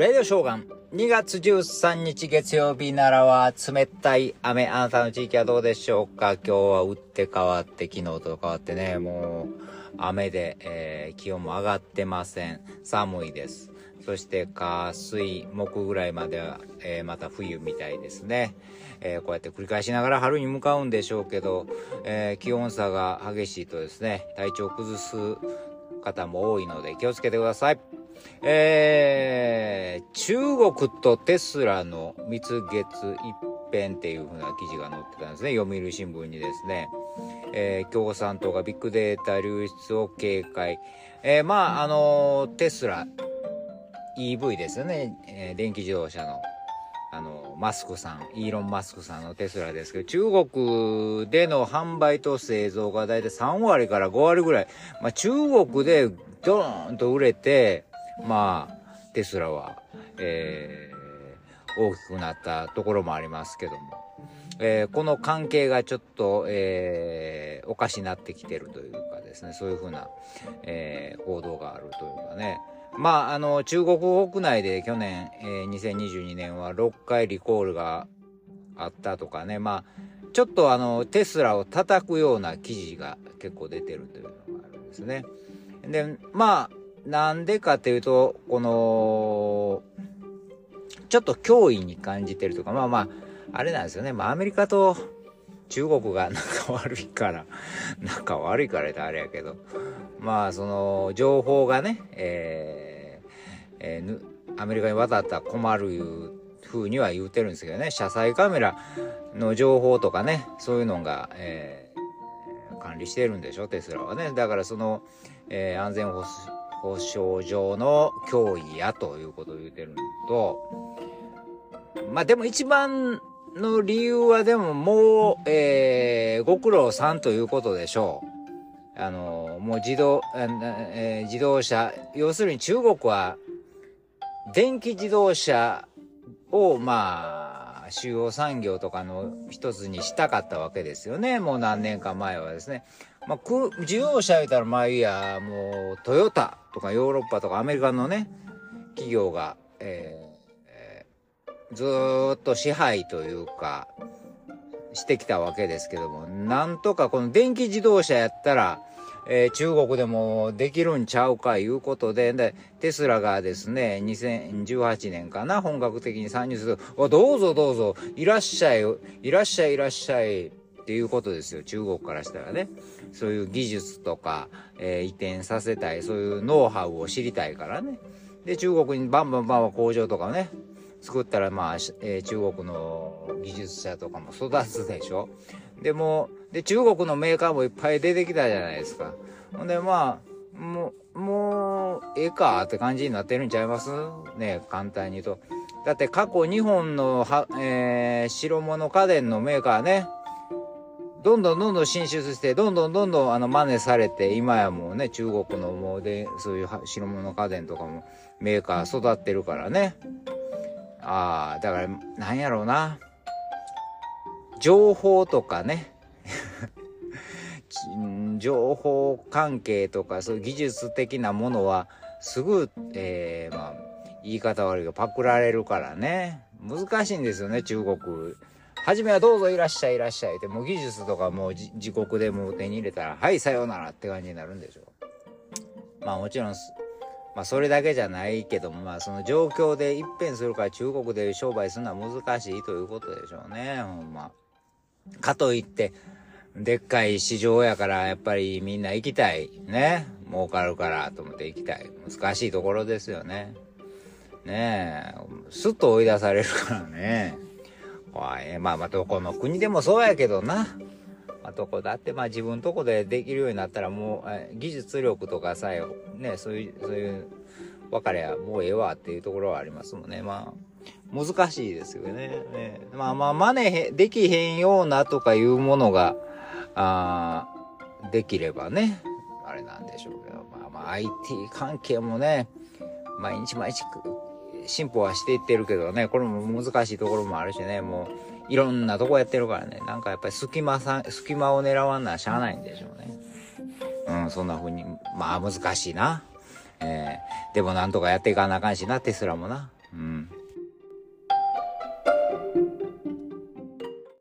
レディオショーガン。2月13日月曜日ならは冷たい雨。あなたの地域はどうでしょうか？今日は打って変わって昨日と変わってね、もう雨で、えー、気温も上がってません。寒いです。そして火水木ぐらいまでは、えー、また冬みたいですね。えー、こうやって繰り返しながら春に向かうんでしょうけど、え気温差が激しいとですね、体調を崩す方も多いので気をつけてください。えー、中国とテスラの蜜月一辺っていう風な記事が載ってたんですね。読売新聞にですね。えー、共産党がビッグデータ流出を警戒。えー、まあ、あのテスラ、EV ですよね。えー、電気自動車の。あの、マスクさん、イーロン・マスクさんのテスラですけど、中国での販売と製造がだいたい3割から5割ぐらい。まあ、中国でドーンと売れて、まあ、テスラは、えー、大きくなったところもありますけども、えー、この関係がちょっと、えー、おかしになってきてるというかですね、そういうふうな、えー、報道があるというかね、まあ、あの、中国国内で去年、えー、2022年は6回リコールがあったとかね、まあ、ちょっとあの、テスラを叩くような記事が結構出てるというのがあるんですね。で、まあ、なんでかっていうと、この、ちょっと脅威に感じてるとか、まあまあ、あれなんですよね。まあアメリカと中国が仲悪いから、仲悪いから言ったらあれやけど、まあその情報がね、えーえー、アメリカに渡ったら困るいう風には言うてるんですけどね、車載カメラの情報とかね、そういうのが、えー、管理してるんでしょ、テスラはね。だからその、えー、安全保障、保障上の脅威やということを言うてるのと、まあでも一番の理由はでももう、えー、ご苦労さんということでしょう。あの、もう自動、えー、自動車、要するに中国は電気自動車をまあ主要産業とかの一つにしたかったわけですよね。もう何年か前はですね。まあ、自動車言うたらまあいいや、もうトヨタとかヨーロッパとかアメリカのね、企業が、えー、ずっと支配というか、してきたわけですけども、なんとかこの電気自動車やったら、えー、中国でもできるんちゃうかいうことで、で、テスラがですね、2018年かな、本格的に参入すると、どうぞどうぞ、いらっしゃい、いらっしゃいいらっしゃい、っていうことですよ、中国からしたらね。そういう技術とか、えー、移転させたい、そういうノウハウを知りたいからね。で、中国にバンバンバンバン工場とかね、作ったらまあ、えー、中国の技術者とかも育つでしょ。でも、で、中国のメーカーもいっぱい出てきたじゃないですか。ほんでまあ、もう、もう、ええかって感じになってるんちゃいます？ね、簡単に言うと。だって過去日本のは、えー、白物家電のメーカーね、どんどんどんどん進出して、どんどんどんどんあの真似されて、今やもうね、中国のもうで、そういう白物家電とかもメーカー育ってるからね。ああ、だから、なんやろうな。情報とかね。情報関係とか、そういう技術的なものは、すぐ、えー、まあ、言い方悪いけど、パクられるからね。難しいんですよね、中国。初めはどうぞいらっしゃいいらっしゃいって、もう技術とかもう自国でもう手に入れたら、はい、さようならって感じになるんでしょう。まあもちろん、まあそれだけじゃないけども、まあその状況で一変するから中国で商売するのは難しいということでしょうね、ほんま。かといって、でっかい市場やからやっぱりみんな行きたい。ね。儲かるからと思って行きたい。難しいところですよね。ねえ。すっと追い出されるからね。怖い。まあまあ、どこの国でもそうやけどな。まあ、どこだってまあ自分とこでできるようになったらもう、技術力とかさえ、ね、そういう、そういう、分かれやもうええわっていうところはありますもんね。まあ、難しいですよね。ねまあまあ、真似できへんようなとかいうものが、あできればね、あれなんでしょうけど、まあまあ IT 関係もね、毎日毎日進歩はしていってるけどね、これも難しいところもあるしね、もう、いろんなとこやってるからね、なんかやっぱり隙間さん、隙間を狙わんなしゃあないんでしょうね。うん、そんな風に、まあ難しいな。えー、でもなんとかやっていかなあかんしな、テスラもな。うん